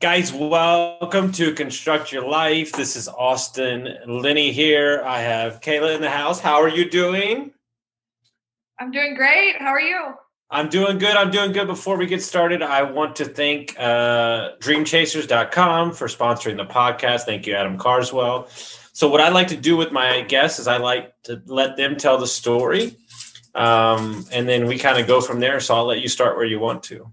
Guys, welcome to Construct Your Life. This is Austin Linney here. I have Kayla in the house. How are you doing? I'm doing great. How are you? I'm doing good. I'm doing good. Before we get started, I want to thank uh, dreamchasers.com for sponsoring the podcast. Thank you, Adam Carswell. So, what I like to do with my guests is I like to let them tell the story, um, and then we kind of go from there. So, I'll let you start where you want to.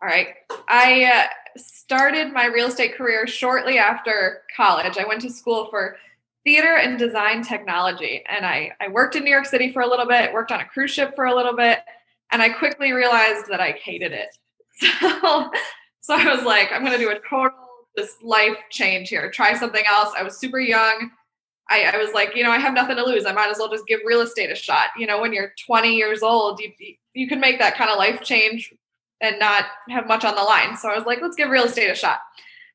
All right. I uh, started my real estate career shortly after college. I went to school for theater and design technology. And I, I worked in New York City for a little bit, worked on a cruise ship for a little bit, and I quickly realized that I hated it. So, so I was like, I'm going to do a total this life change here, try something else. I was super young. I, I, was like, you know, I have nothing to lose. I might as well just give real estate a shot. You know, when you're 20 years old, you, you can make that kind of life change and not have much on the line. So I was like, let's give real estate a shot.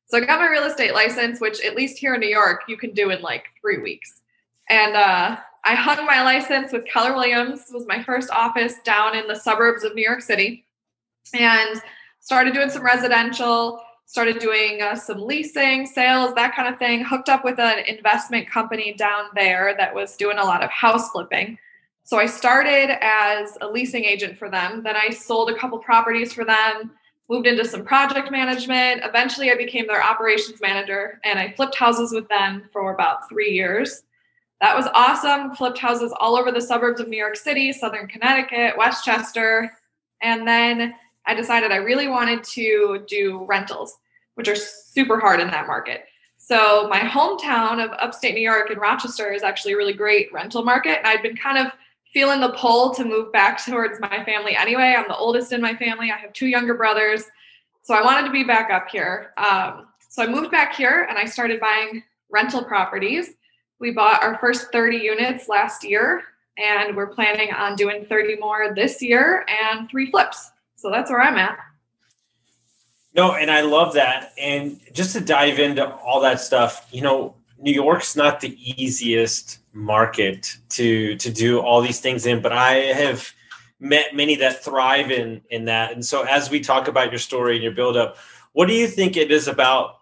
So I got my real estate license, which at least here in New York, you can do in like three weeks. And uh, I hung my license with Keller Williams, was my first office down in the suburbs of New York City, and started doing some residential, started doing uh, some leasing, sales, that kind of thing. Hooked up with an investment company down there that was doing a lot of house flipping. So I started as a leasing agent for them. Then I sold a couple properties for them, moved into some project management. Eventually, I became their operations manager and I flipped houses with them for about three years. That was awesome. Flipped houses all over the suburbs of New York City, Southern Connecticut, Westchester. And then I decided I really wanted to do rentals, which are super hard in that market. So my hometown of upstate New York in Rochester is actually a really great rental market. And I'd been kind of feeling the pull to move back towards my family anyway. I'm the oldest in my family. I have two younger brothers. So I wanted to be back up here. Um, so I moved back here and I started buying rental properties. We bought our first 30 units last year and we're planning on doing 30 more this year and three flips. So that's where I'm at. No, and I love that. And just to dive into all that stuff, you know, New York's not the easiest market to to do all these things in, but I have met many that thrive in in that. And so as we talk about your story and your build up, what do you think it is about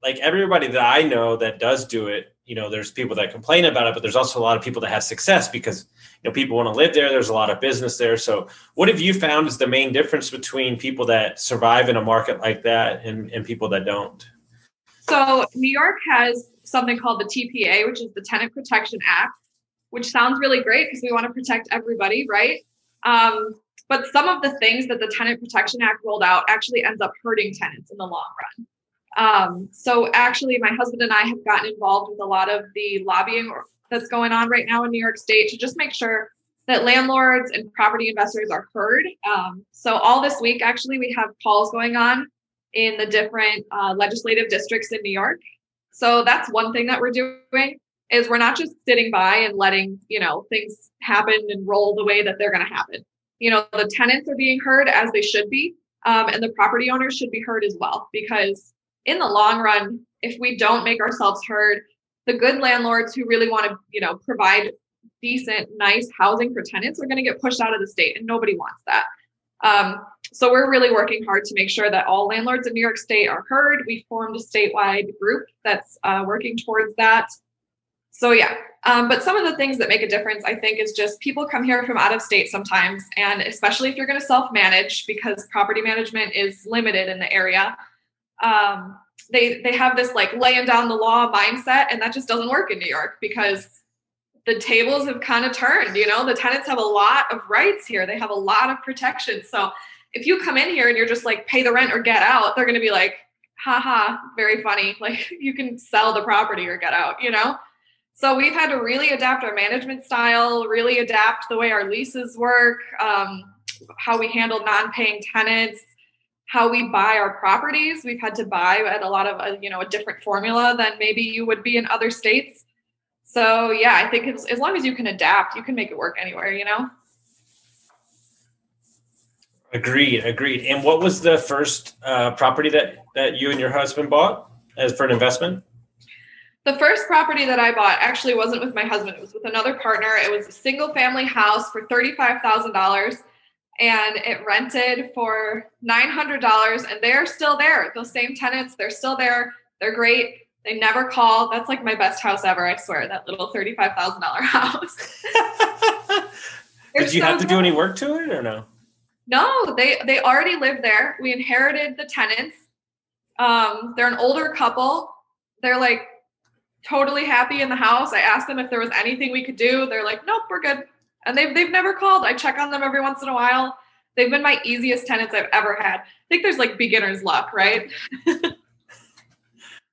like everybody that I know that does do it, you know, there's people that complain about it, but there's also a lot of people that have success because you know people want to live there. There's a lot of business there. So what have you found is the main difference between people that survive in a market like that and, and people that don't? So New York has something called the TPA, which is the Tenant Protection Act, which sounds really great because we want to protect everybody, right? Um, but some of the things that the Tenant Protection Act rolled out actually ends up hurting tenants in the long run. Um, so actually, my husband and I have gotten involved with a lot of the lobbying that's going on right now in New York State to just make sure that landlords and property investors are heard. Um, so all this week, actually, we have calls going on in the different uh, legislative districts in New York so that's one thing that we're doing is we're not just sitting by and letting, you know, things happen and roll the way that they're going to happen. You know, the tenants are being heard as they should be, um, and the property owners should be heard as well. Because in the long run, if we don't make ourselves heard, the good landlords who really want to, you know, provide decent, nice housing for tenants are going to get pushed out of the state, and nobody wants that. Um, so we're really working hard to make sure that all landlords in New York State are heard. We formed a statewide group that's uh, working towards that. So yeah, um, but some of the things that make a difference, I think, is just people come here from out of state sometimes, and especially if you're going to self-manage because property management is limited in the area. Um, they they have this like laying down the law mindset, and that just doesn't work in New York because the tables have kind of turned. You know, the tenants have a lot of rights here. They have a lot of protection. So if you come in here and you're just like pay the rent or get out, they're going to be like, haha, very funny. Like you can sell the property or get out, you know? So we've had to really adapt our management style, really adapt the way our leases work, um, how we handle non-paying tenants, how we buy our properties. We've had to buy at a lot of a, you know a different formula than maybe you would be in other states. So yeah, I think it's as long as you can adapt, you can make it work anywhere. You know. Agreed. Agreed. And what was the first uh, property that that you and your husband bought as for an investment? The first property that I bought actually wasn't with my husband. It was with another partner. It was a single family house for thirty-five thousand dollars and it rented for $900 and they're still there those same tenants they're still there they're great they never call. That's like my best house ever i swear that little $35000 house. Did you have to do any work to it or no? No they they already lived there. We inherited the tenants. Um, they're an older couple. They're like totally happy in the house. I asked them if there was anything we could do. They're like nope we're good. And they've they've never called. I check on them every once in a while. They've been my easiest tenants I've ever had. I think there's like beginner's luck, right?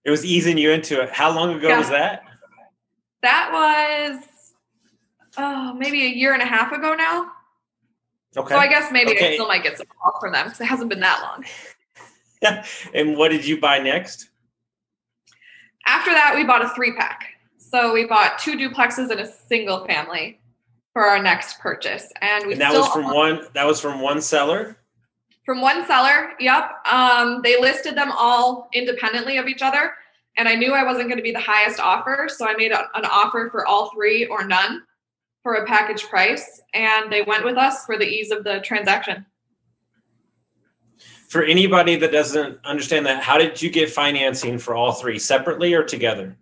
it was easing you into it. How long ago yeah. was that? That was oh maybe a year and a half ago now. Okay. So I guess maybe okay. I still might get some calls from them because it hasn't been that long. Yeah. and what did you buy next? After that, we bought a three pack. So we bought two duplexes and a single family for our next purchase. And we and that was from one that was from one seller? From one seller, yep. Um, they listed them all independently of each other. And I knew I wasn't going to be the highest offer. So I made a, an offer for all three or none for a package price. And they went with us for the ease of the transaction. For anybody that doesn't understand that, how did you get financing for all three separately or together?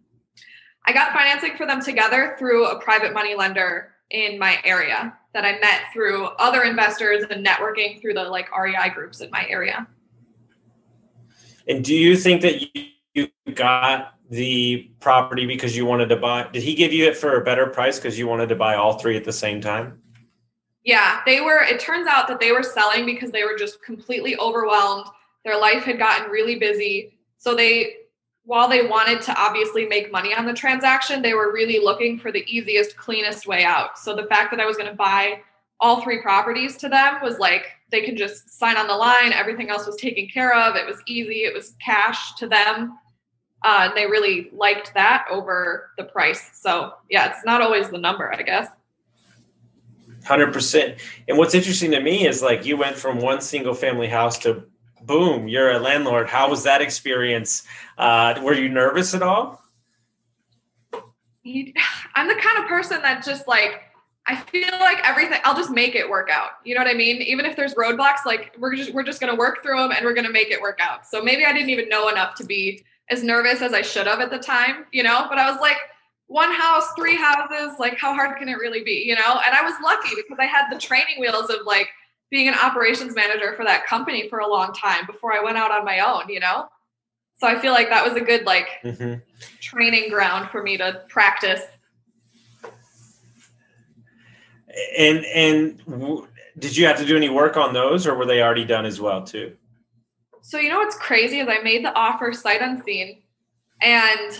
I got financing for them together through a private money lender in my area that I met through other investors and networking through the like REI groups in my area. And do you think that you got the property because you wanted to buy? Did he give you it for a better price because you wanted to buy all three at the same time? Yeah, they were. It turns out that they were selling because they were just completely overwhelmed. Their life had gotten really busy. So they while they wanted to obviously make money on the transaction, they were really looking for the easiest, cleanest way out. So the fact that I was going to buy all three properties to them was like they could just sign on the line. Everything else was taken care of. It was easy. It was cash to them. Uh, and they really liked that over the price. So yeah, it's not always the number, I guess. Hundred percent. And what's interesting to me is like you went from one single family house to boom, you're a landlord. How was that experience? Uh, were you nervous at all? I'm the kind of person that just like I feel like everything I'll just make it work out. You know what I mean? Even if there's roadblocks, like we're just we're just going to work through them and we're going to make it work out. So maybe I didn't even know enough to be as nervous as I should have at the time, you know, but I was like one house, three houses, like how hard can it really be, you know? And I was lucky because I had the training wheels of like being an operations manager for that company for a long time before I went out on my own, you know? So I feel like that was a good like mm-hmm. training ground for me to practice. And and w- did you have to do any work on those or were they already done as well too? So you know what's crazy is I made the offer sight unseen and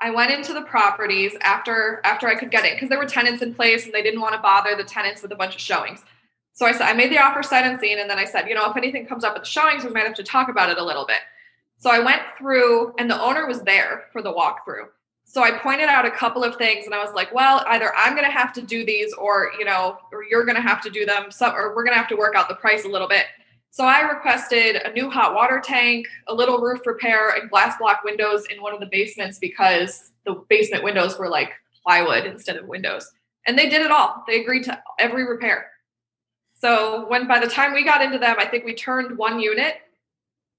I went into the properties after after I could get it because there were tenants in place and they didn't want to bother the tenants with a bunch of showings. So I said, I made the offer sight unseen. And then I said, you know, if anything comes up at the showings, we might have to talk about it a little bit. So I went through, and the owner was there for the walkthrough. So I pointed out a couple of things, and I was like, well, either I'm going to have to do these, or you know, or you're going to have to do them, so, or we're going to have to work out the price a little bit. So I requested a new hot water tank, a little roof repair, and glass block windows in one of the basements because the basement windows were like plywood instead of windows. And they did it all. They agreed to every repair. So when by the time we got into them, I think we turned one unit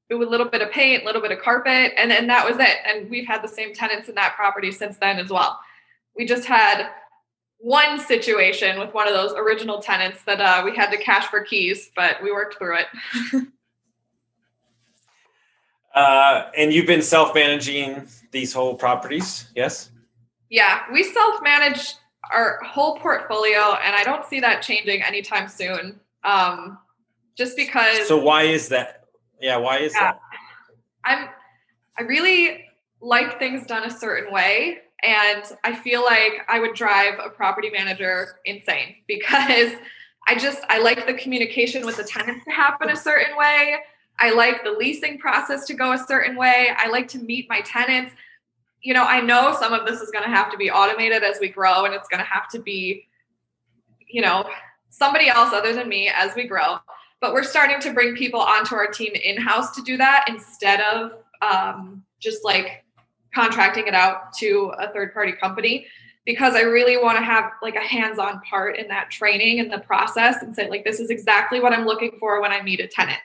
with a little bit of paint, a little bit of carpet, and then that was it. And we've had the same tenants in that property since then as well. We just had one situation with one of those original tenants that uh, we had to cash for keys, but we worked through it. uh, and you've been self-managing these whole properties, yes? Yeah, we self-manage our whole portfolio, and I don't see that changing anytime soon. Um, just because. So why is that? Yeah, why is yeah, that? I'm. I really like things done a certain way, and I feel like I would drive a property manager insane because I just I like the communication with the tenants to happen a certain way. I like the leasing process to go a certain way. I like to meet my tenants. You know, I know some of this is going to have to be automated as we grow and it's going to have to be, you know, somebody else other than me as we grow. But we're starting to bring people onto our team in house to do that instead of um, just like contracting it out to a third party company because I really want to have like a hands-on part in that training and the process and say like this is exactly what I'm looking for when I meet a tenant.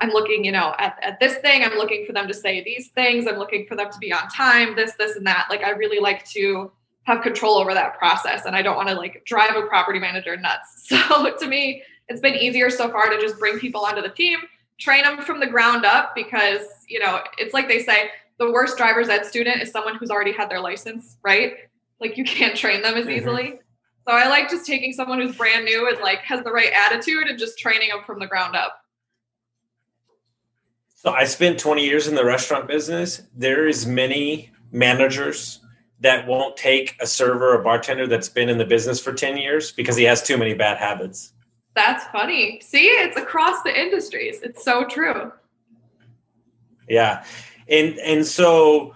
I'm looking, you know, at, at this thing. I'm looking for them to say these things. I'm looking for them to be on time, this, this, and that. Like I really like to have control over that process. And I don't want to like drive a property manager nuts. So to me, it's been easier so far to just bring people onto the team, train them from the ground up because, you know, it's like they say, the worst driver's ed student is someone who's already had their license, right? Like you can't train them as mm-hmm. easily. So I like just taking someone who's brand new and like has the right attitude and just training them from the ground up. So I spent 20 years in the restaurant business. There is many managers that won't take a server or bartender that's been in the business for 10 years because he has too many bad habits. That's funny. See, it's across the industries. It's so true. Yeah. And and so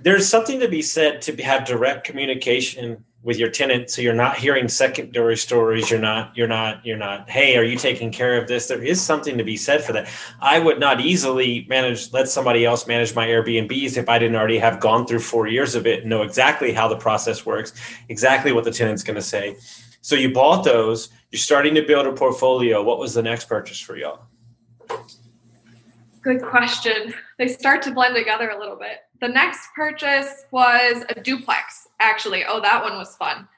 there's something to be said to have direct communication with your tenant so you're not hearing secondary stories you're not you're not you're not hey are you taking care of this? There is something to be said for that. I would not easily manage let somebody else manage my airbnbs if i didn't already have gone through four years of it and know exactly how the process works exactly what the tenant's going to say. So you bought those you're starting to build a portfolio. What was the next purchase for y'all good question they start to blend together a little bit the next purchase was a duplex, actually. Oh, that one was fun.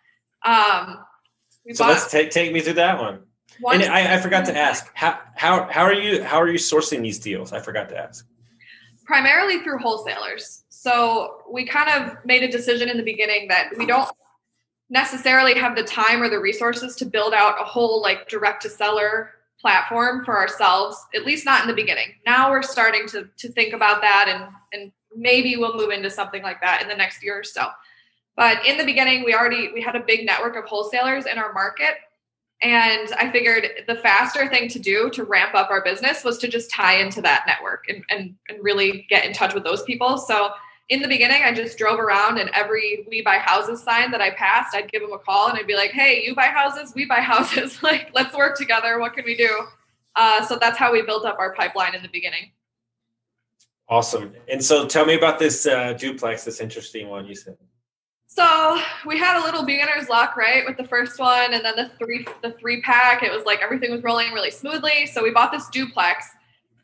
Um, so let's take take me through that one. one and I, I forgot to ask how how how are you how are you sourcing these deals? I forgot to ask. Primarily through wholesalers. So we kind of made a decision in the beginning that we don't necessarily have the time or the resources to build out a whole like direct to seller platform for ourselves at least not in the beginning now we're starting to to think about that and and maybe we'll move into something like that in the next year or so. But in the beginning, we already we had a big network of wholesalers in our market. And I figured the faster thing to do to ramp up our business was to just tie into that network and, and, and really get in touch with those people. So in the beginning, I just drove around and every we buy houses sign that I passed, I'd give them a call and I'd be like, hey, you buy houses, we buy houses. like, let's work together. What can we do? Uh, so that's how we built up our pipeline in the beginning. Awesome. And so tell me about this uh, duplex, this interesting one you said. So we had a little beginner's luck, right, with the first one, and then the three the three pack. It was like everything was rolling really smoothly. So we bought this duplex,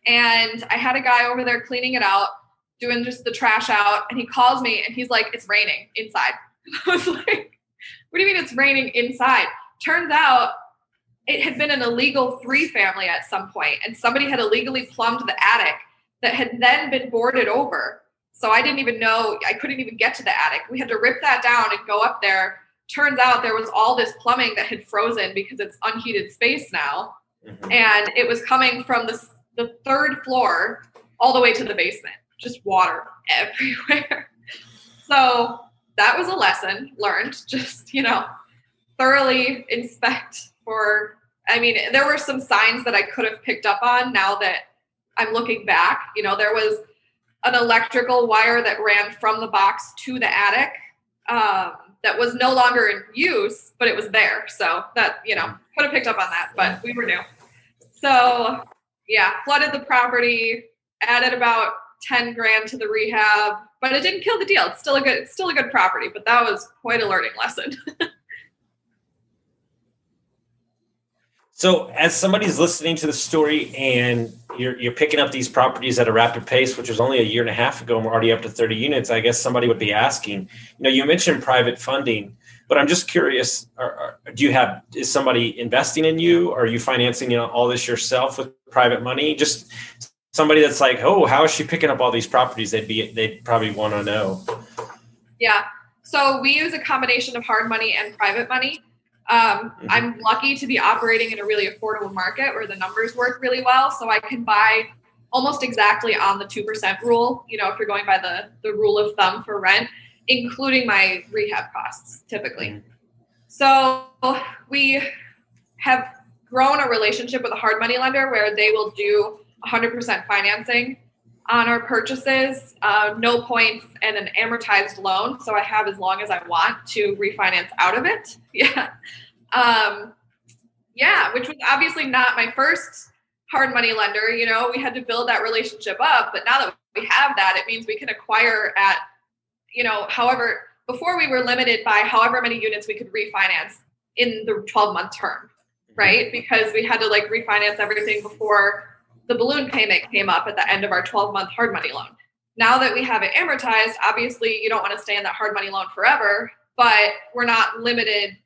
and I had a guy over there cleaning it out, doing just the trash out, and he calls me and he's like, "It's raining inside." I was like, "What do you mean it's raining inside?" Turns out it had been an illegal three family at some point, and somebody had illegally plumbed the attic that had then been boarded over. So I didn't even know, I couldn't even get to the attic. We had to rip that down and go up there. Turns out there was all this plumbing that had frozen because it's unheated space now. Mm-hmm. And it was coming from the, the third floor all the way to the basement, just water everywhere. so that was a lesson learned. Just, you know, thoroughly inspect for, I mean, there were some signs that I could have picked up on now that I'm looking back, you know, there was an electrical wire that ran from the box to the attic um, that was no longer in use, but it was there. So that, you know, could have picked up on that, but we were new. So yeah, flooded the property, added about 10 grand to the rehab, but it didn't kill the deal. It's still a good, it's still a good property, but that was quite a learning lesson. So, as somebody's listening to the story and you're, you're picking up these properties at a rapid pace, which was only a year and a half ago, and we're already up to 30 units, I guess somebody would be asking, you know, you mentioned private funding, but I'm just curious, are, are, do you have, is somebody investing in you? Are you financing you know, all this yourself with private money? Just somebody that's like, oh, how is she picking up all these properties? They'd be, they'd probably want to know. Yeah. So we use a combination of hard money and private money. Um, mm-hmm. I'm lucky to be operating in a really affordable market where the numbers work really well. So I can buy almost exactly on the 2% rule, you know, if you're going by the, the rule of thumb for rent, including my rehab costs typically. Mm-hmm. So we have grown a relationship with a hard money lender where they will do 100% financing on our purchases, uh, no points, and an amortized loan. So I have as long as I want to refinance out of it. Yeah. Um, yeah, which was obviously not my first hard money lender. You know, we had to build that relationship up. But now that we have that, it means we can acquire at, you know, however, before we were limited by however many units we could refinance in the 12 month term, mm-hmm. right? Because we had to like refinance everything before the balloon payment came up at the end of our 12 month hard money loan. Now that we have it amortized, obviously you don't want to stay in that hard money loan forever, but we're not limited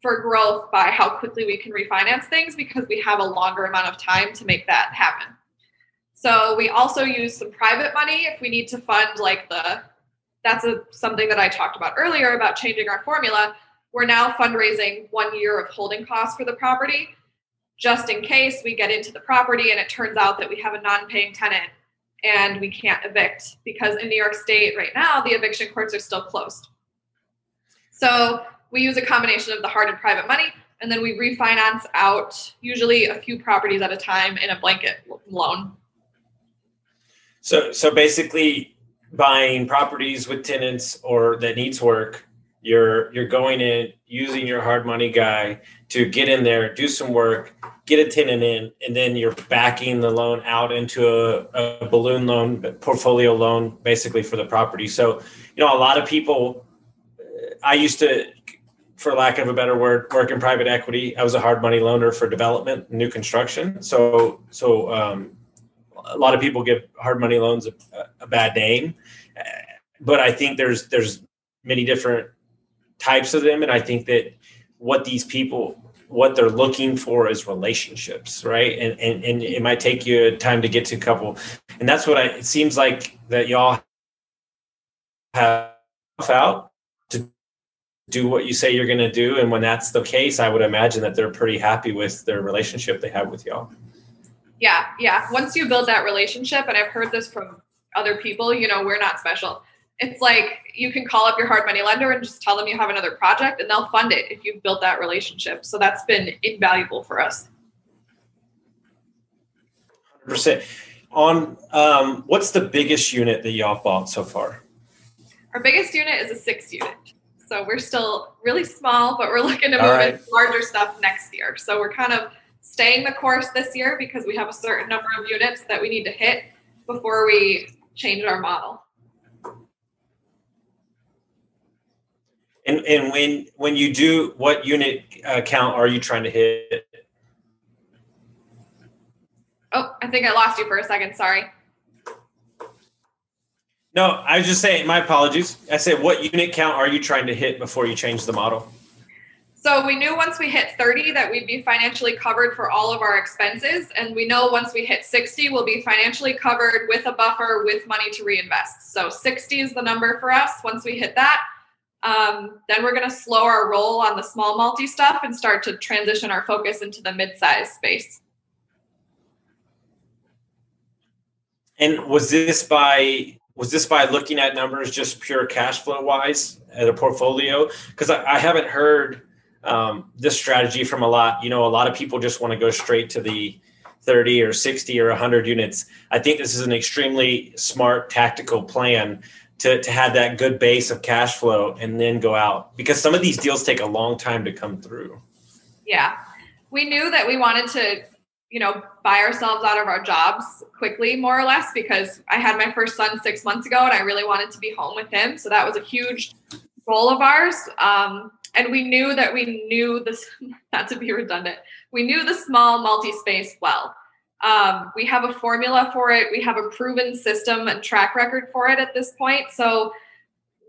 for growth by how quickly we can refinance things because we have a longer amount of time to make that happen. So we also use some private money if we need to fund like the that's a something that I talked about earlier about changing our formula. We're now fundraising one year of holding costs for the property just in case we get into the property and it turns out that we have a non-paying tenant and we can't evict because in New York State right now the eviction courts are still closed. So we use a combination of the hard and private money and then we refinance out usually a few properties at a time in a blanket loan. So so basically buying properties with tenants or that needs work, you're you're going in using your hard money guy to get in there, do some work, get a tenant in, and then you're backing the loan out into a, a balloon loan, portfolio loan, basically for the property. So, you know, a lot of people, I used to for lack of a better word, work in private equity. I was a hard money loaner for development, new construction. So, so um, a lot of people give hard money loans a, a, bad name, but I think there's there's many different types of them, and I think that what these people what they're looking for is relationships, right? And and and it might take you time to get to a couple, and that's what I. It seems like that y'all have out to do what you say you're going to do. And when that's the case, I would imagine that they're pretty happy with their relationship they have with y'all. Yeah, yeah. Once you build that relationship, and I've heard this from other people, you know, we're not special. It's like you can call up your hard money lender and just tell them you have another project and they'll fund it if you've built that relationship. So that's been invaluable for us. 100%. On um, what's the biggest unit that y'all bought so far? Our biggest unit is a six unit. So we're still really small, but we're looking to move right. into larger stuff next year. So we're kind of staying the course this year because we have a certain number of units that we need to hit before we change our model. And, and when when you do, what unit uh, count are you trying to hit? Oh, I think I lost you for a second. Sorry. No, I was just saying, my apologies. I said, what unit count are you trying to hit before you change the model? So we knew once we hit 30 that we'd be financially covered for all of our expenses. And we know once we hit 60, we'll be financially covered with a buffer with money to reinvest. So 60 is the number for us. Once we hit that, um, then we're going to slow our roll on the small multi stuff and start to transition our focus into the mid-size space. And was this by was this by looking at numbers just pure cash flow wise at a portfolio? Because I, I, haven't heard um, this strategy from a lot. You know, a lot of people just want to go straight to the 30 or 60 or 100 units. I think this is an extremely smart tactical plan to, to have that good base of cash flow and then go out because some of these deals take a long time to come through. Yeah. We knew that we wanted to you know, buy ourselves out of our jobs quickly, more or less, because I had my first son six months ago and I really wanted to be home with him. So that was a huge goal of ours. Um, and we knew that we knew this, not to be redundant, we knew the small multi space well. Um, we have a formula for it, we have a proven system and track record for it at this point. So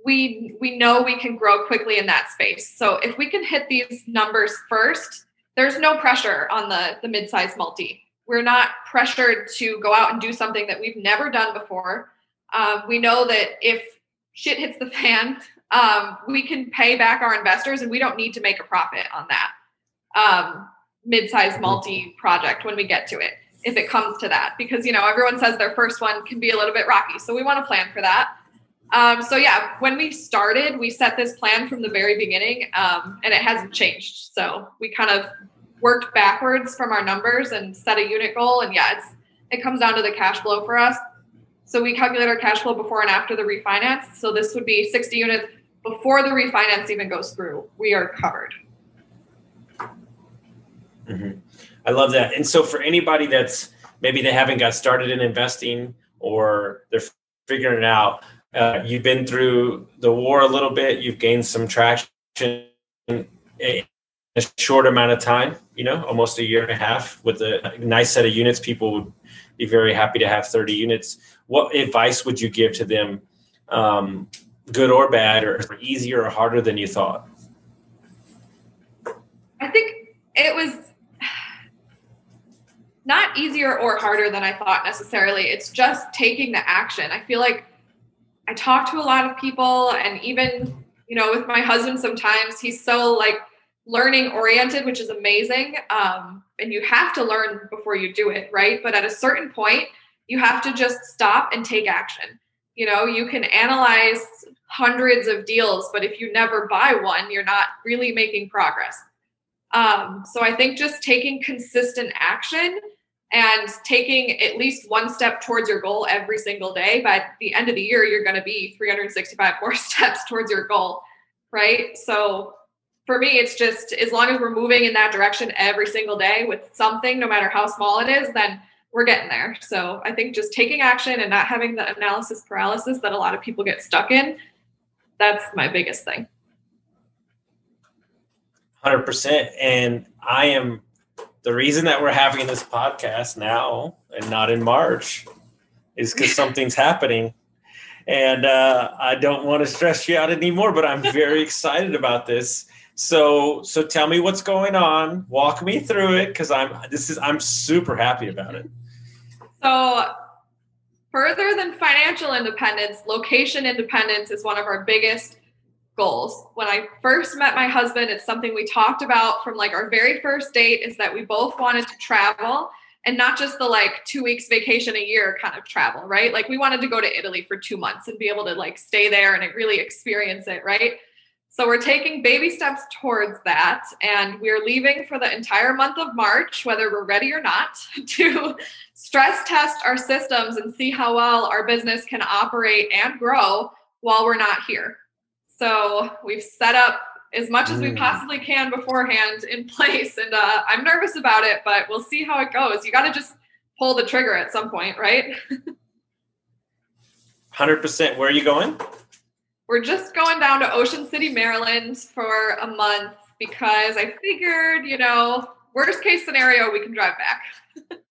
we we know we can grow quickly in that space. So if we can hit these numbers first, there's no pressure on the the mid-size multi. We're not pressured to go out and do something that we've never done before. Um, we know that if shit hits the fan, um, we can pay back our investors, and we don't need to make a profit on that um, mid-size multi project when we get to it, if it comes to that. Because you know everyone says their first one can be a little bit rocky, so we want to plan for that. Um, so yeah, when we started, we set this plan from the very beginning, um, and it hasn't changed. So we kind of worked backwards from our numbers and set a unit goal. And yeah, it's it comes down to the cash flow for us. So we calculate our cash flow before and after the refinance. So this would be 60 units before the refinance even goes through. We are covered. Mm-hmm. I love that. And so for anybody that's maybe they haven't got started in investing or they're figuring it out, uh, you've been through the war a little bit. You've gained some traction in a short amount of time. You know, almost a year and a half with a nice set of units. People would be very happy to have 30 units. What advice would you give to them, um, good or bad, or easier or harder than you thought? I think it was not easier or harder than I thought necessarily. It's just taking the action. I feel like I talk to a lot of people and even, you know, with my husband sometimes he's so like learning oriented, which is amazing. Um, and you have to learn before you do it, right? But at a certain point, you have to just stop and take action. You know, you can analyze hundreds of deals, but if you never buy one, you're not really making progress. Um, so I think just taking consistent action and taking at least one step towards your goal every single day by the end of the year you're going to be 365 more steps towards your goal right? So for me it's just as long as we're moving in that direction every single day with something no matter how small it is then we're getting there. So i think just taking action and not having the analysis paralysis that a lot of people get stuck in that's my biggest thing. 100% and i am the reason that we're having this podcast now and not in March is because something's happening. And uh, I don't want to stress you out anymore, but I'm very excited about this. So, so tell me what's going on. Walk me through it because I'm this is I'm super happy about it. So, further than financial independence, location independence is one of our biggest goals. When I first met my husband, it's something we talked about from like our very first date is that we both wanted to travel and not just the like two weeks vacation a year kind of travel, right? Like we wanted to go to Italy for two months and be able to like stay there and really experience it, right? So we're taking baby steps towards that. And we're leaving for the entire month of March, whether we're ready or not, to stress test our systems and see how well our business can operate and grow while we're not here. So we've set up as much as we mm. possibly can beforehand in place. And uh, I'm nervous about it, but we'll see how it goes. You got to just pull the trigger at some point, right? 100%. Where are you going? We're just going down to Ocean City, Maryland for a month because I figured, you know, worst case scenario, we can drive back.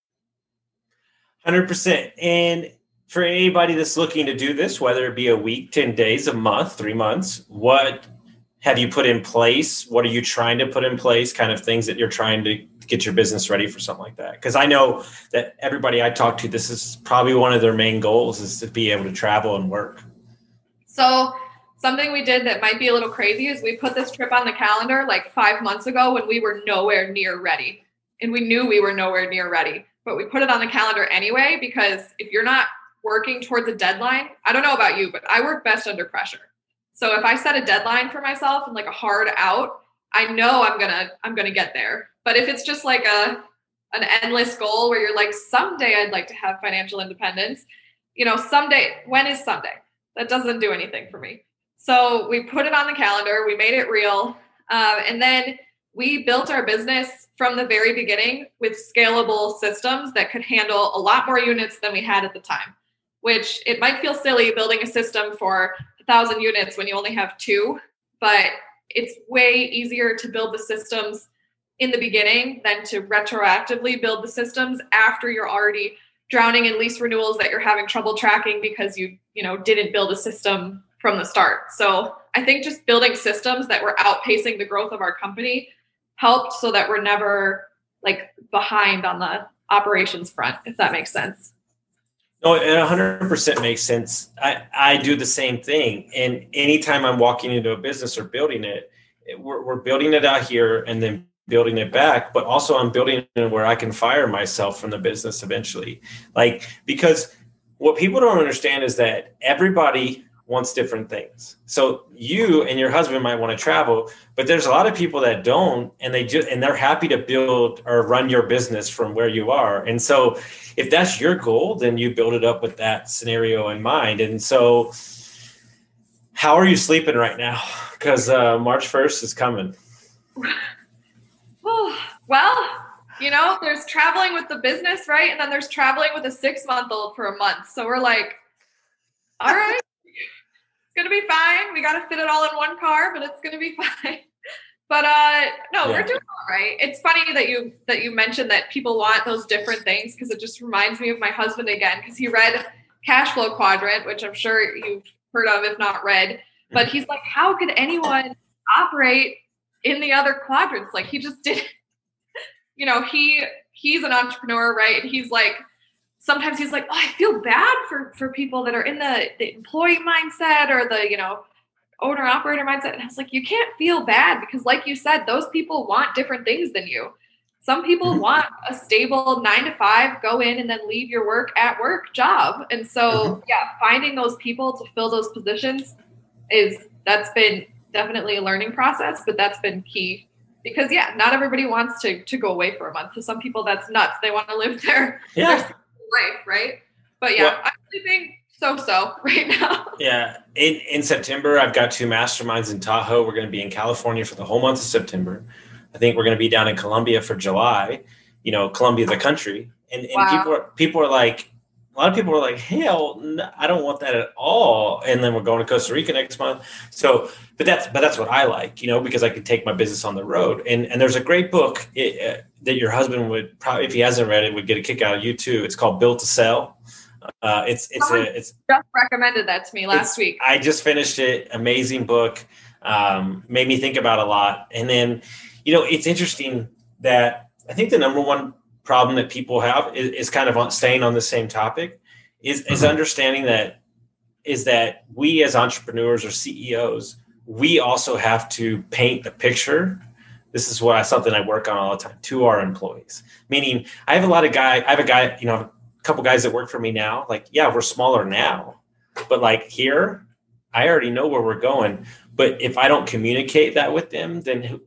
100%. And for anybody that's looking to do this, whether it be a week, 10 days, a month, three months, what have you put in place? What are you trying to put in place? Kind of things that you're trying to get your business ready for something like that. Because I know that everybody I talk to, this is probably one of their main goals is to be able to travel and work. So something we did that might be a little crazy is we put this trip on the calendar like five months ago when we were nowhere near ready. And we knew we were nowhere near ready, but we put it on the calendar anyway because if you're not working towards a deadline, I don't know about you, but I work best under pressure. So if I set a deadline for myself and like a hard out, I know I'm gonna I'm gonna get there. But if it's just like a an endless goal where you're like someday I'd like to have financial independence, you know, someday when is Sunday? That doesn't do anything for me. So we put it on the calendar, we made it real, um, and then we built our business from the very beginning with scalable systems that could handle a lot more units than we had at the time which it might feel silly building a system for a thousand units when you only have two, but it's way easier to build the systems in the beginning than to retroactively build the systems after you're already drowning in lease renewals that you're having trouble tracking because you you know didn't build a system from the start. So i think just building systems that were outpacing the growth of our company helped so that we're never like behind on the operations front if that makes sense no, it 100% makes sense. I, I do the same thing. And anytime I'm walking into a business or building it, we're, we're building it out here and then building it back, but also I'm building it where I can fire myself from the business eventually. Like, because what people don't understand is that everybody wants different things. So you and your husband might want to travel, but there's a lot of people that don't and they just and they're happy to build or run your business from where you are. And so if that's your goal, then you build it up with that scenario in mind. And so how are you sleeping right now? Cuz uh, March 1st is coming. well, you know, there's traveling with the business, right? And then there's traveling with a 6-month-old for a month. So we're like all right gonna be fine. We gotta fit it all in one car, but it's gonna be fine. But uh no, yeah. we're doing all right. It's funny that you that you mentioned that people want those different things because it just reminds me of my husband again because he read cash flow quadrant, which I'm sure you've heard of if not read. But he's like, how could anyone operate in the other quadrants? Like he just didn't. you know, he he's an entrepreneur, right? He's like sometimes he's like, oh, I feel bad for for people that are in the, the employee mindset or the you know owner operator mindset. And I was like, you can't feel bad because, like you said, those people want different things than you. Some people want a stable nine to five, go in and then leave your work at work job. And so, mm-hmm. yeah, finding those people to fill those positions is that's been definitely a learning process, but that's been key because yeah, not everybody wants to to go away for a month. To some people, that's nuts. They want to live there. yeah. their life, right? But yeah, well, I'm sleeping so so right now. Yeah. In in September, I've got two masterminds in Tahoe. We're going to be in California for the whole month of September. I think we're going to be down in Colombia for July. You know, Colombia, the country, and, and wow. people are people are like, a lot of people are like, hell, no, I don't want that at all. And then we're going to Costa Rica next month. So, but that's but that's what I like, you know, because I can take my business on the road. And and there's a great book it, uh, that your husband would probably, if he hasn't read it, would get a kick out of you too. It's called Built to Sell. Uh, it's it's Someone a it's just recommended that to me last week. I just finished it. Amazing book. Um, made me think about a lot. And then, you know, it's interesting that I think the number one problem that people have is, is kind of on, staying on the same topic. Is is mm-hmm. understanding that is that we as entrepreneurs or CEOs, we also have to paint the picture this is what I something I work on all the time to our employees. Meaning, I have a lot of guy. I have a guy, you know, a couple guys that work for me now. Like, yeah, we're smaller now, but like here, I already know where we're going. But if I don't communicate that with them, then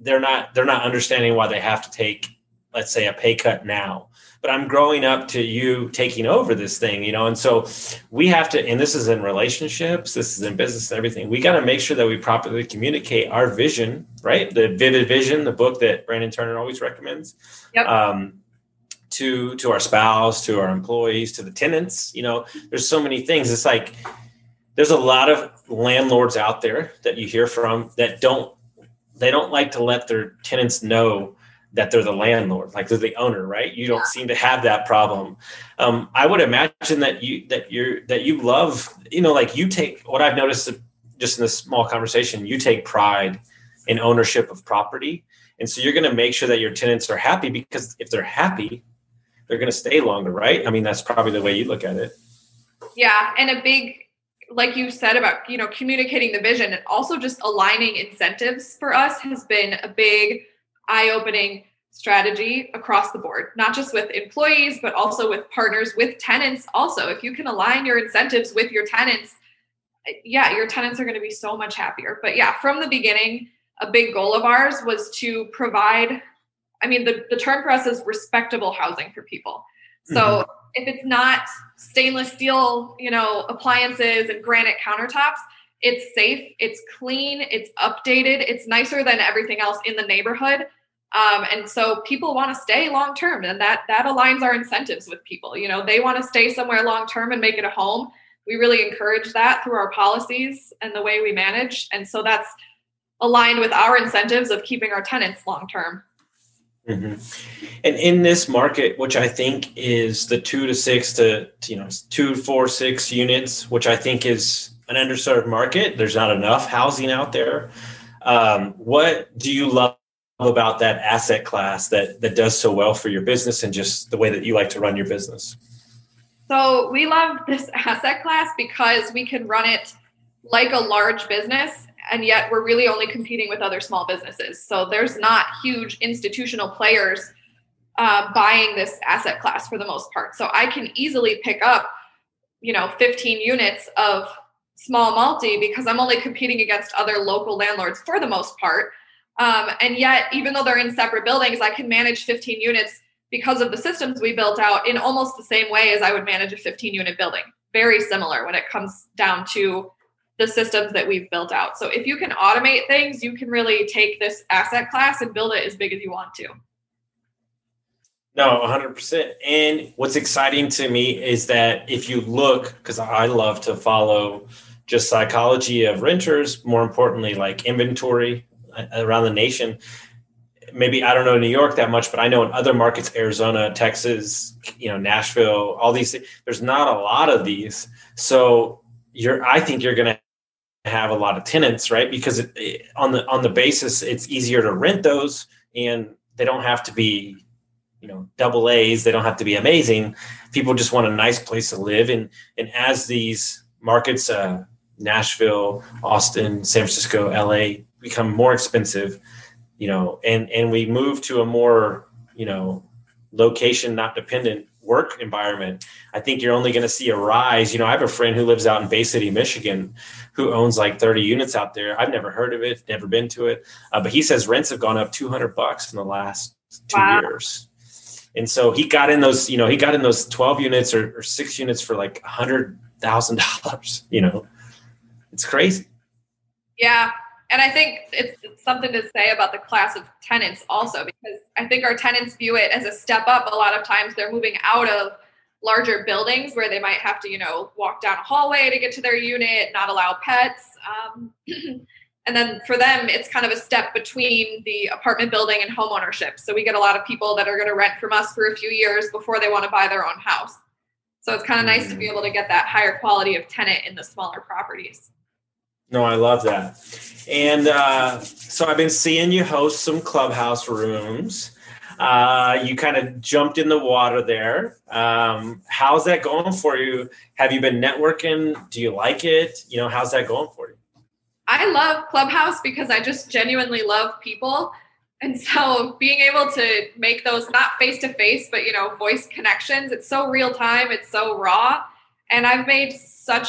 they're not they're not understanding why they have to take, let's say, a pay cut now but I'm growing up to you taking over this thing, you know. And so we have to, and this is in relationships, this is in business and everything. We got to make sure that we properly communicate our vision, right? The vivid vision, the book that Brandon Turner always recommends. Yep. Um, to to our spouse, to our employees, to the tenants. You know, there's so many things. It's like there's a lot of landlords out there that you hear from that don't they don't like to let their tenants know that they're the landlord, like they're the owner, right? You don't seem to have that problem. Um, I would imagine that you that you're that you love, you know, like you take what I've noticed just in this small conversation, you take pride in ownership of property, and so you're going to make sure that your tenants are happy because if they're happy, they're going to stay longer, right? I mean, that's probably the way you look at it. Yeah, and a big like you said about you know communicating the vision and also just aligning incentives for us has been a big eye opening strategy across the board, not just with employees, but also with partners, with tenants. Also, if you can align your incentives with your tenants, yeah, your tenants are going to be so much happier. But yeah, from the beginning, a big goal of ours was to provide, I mean, the, the term for us is respectable housing for people. So mm-hmm. if it's not stainless steel, you know, appliances and granite countertops, it's safe, it's clean, it's updated, it's nicer than everything else in the neighborhood. Um, and so people want to stay long term, and that that aligns our incentives with people. You know, they want to stay somewhere long term and make it a home. We really encourage that through our policies and the way we manage, and so that's aligned with our incentives of keeping our tenants long term. Mm-hmm. And in this market, which I think is the two to six to you know two, four, six units, which I think is an underserved market. There's not enough housing out there. Um, what do you love about that asset class that that does so well for your business and just the way that you like to run your business? So we love this asset class because we can run it like a large business and yet we're really only competing with other small businesses. So there's not huge institutional players uh, buying this asset class for the most part. So I can easily pick up, you know, 15 units of small multi because I'm only competing against other local landlords for the most part. Um, and yet, even though they're in separate buildings, I can manage 15 units because of the systems we built out in almost the same way as I would manage a 15 unit building. Very similar when it comes down to the systems that we've built out. So if you can automate things, you can really take this asset class and build it as big as you want to. No, 100%. And what's exciting to me is that if you look, because I love to follow just psychology of renters, more importantly, like inventory around the nation. Maybe I don't know New York that much, but I know in other markets, Arizona, Texas, you know, Nashville, all these, there's not a lot of these. So you're, I think you're going to have a lot of tenants, right? Because it, on the, on the basis, it's easier to rent those and they don't have to be you know double A's. They don't have to be amazing. People just want a nice place to live. And and as these markets, uh, Nashville, Austin, San Francisco, LA, become more expensive, you know, and and we move to a more you know location not dependent work environment, I think you're only going to see a rise. You know, I have a friend who lives out in Bay City, Michigan, who owns like 30 units out there. I've never heard of it, never been to it, uh, but he says rents have gone up 200 bucks in the last two wow. years. And so he got in those, you know, he got in those 12 units or, or six units for like a hundred thousand dollars, you know, it's crazy. Yeah. And I think it's, it's, something to say about the class of tenants also, because I think our tenants view it as a step up. A lot of times they're moving out of larger buildings where they might have to, you know, walk down a hallway to get to their unit, not allow pets. Um, and then for them it's kind of a step between the apartment building and home ownership so we get a lot of people that are going to rent from us for a few years before they want to buy their own house so it's kind of nice to be mm. able to get that higher quality of tenant in the smaller properties no i love that and uh, so i've been seeing you host some clubhouse rooms uh, you kind of jumped in the water there. Um, how's that going for you? Have you been networking? Do you like it? You know, how's that going for you? I love Clubhouse because I just genuinely love people. And so being able to make those not face to face, but you know, voice connections, it's so real time, it's so raw. And I've made such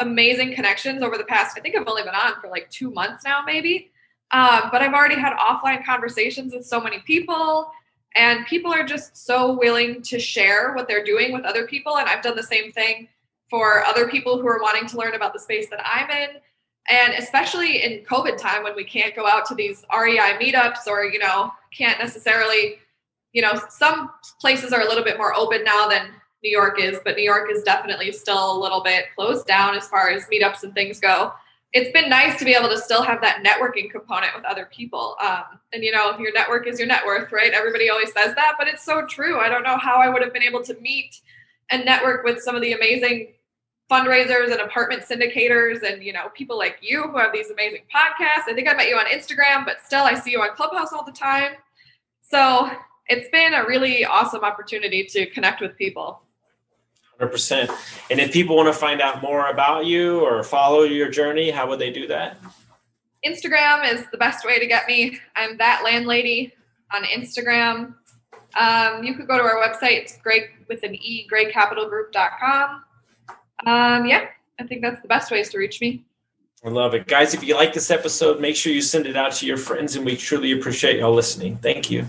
amazing connections over the past, I think I've only been on for like two months now, maybe. Um, but I've already had offline conversations with so many people, and people are just so willing to share what they're doing with other people. And I've done the same thing for other people who are wanting to learn about the space that I'm in and especially in covid time when we can't go out to these rei meetups or you know can't necessarily you know some places are a little bit more open now than new york is but new york is definitely still a little bit closed down as far as meetups and things go. It's been nice to be able to still have that networking component with other people. Um, and you know your network is your net worth right? Everybody always says that but it's so true. I don't know how i would have been able to meet and network with some of the amazing fundraisers and apartment syndicators and you know people like you who have these amazing podcasts. I think i met you on instagram but still i see you on clubhouse all the time. So it's been a really awesome opportunity to connect with people 100% and if people want to find out more about you or follow your journey how would they do that instagram is the best way to get me i'm that landlady on instagram um, you could go to our website it's great with an e greycapitalgroup.com um, yeah, I think that's the best ways to reach me. I love it. Guys, if you like this episode, make sure you send it out to your friends, and we truly appreciate y'all listening. Thank you.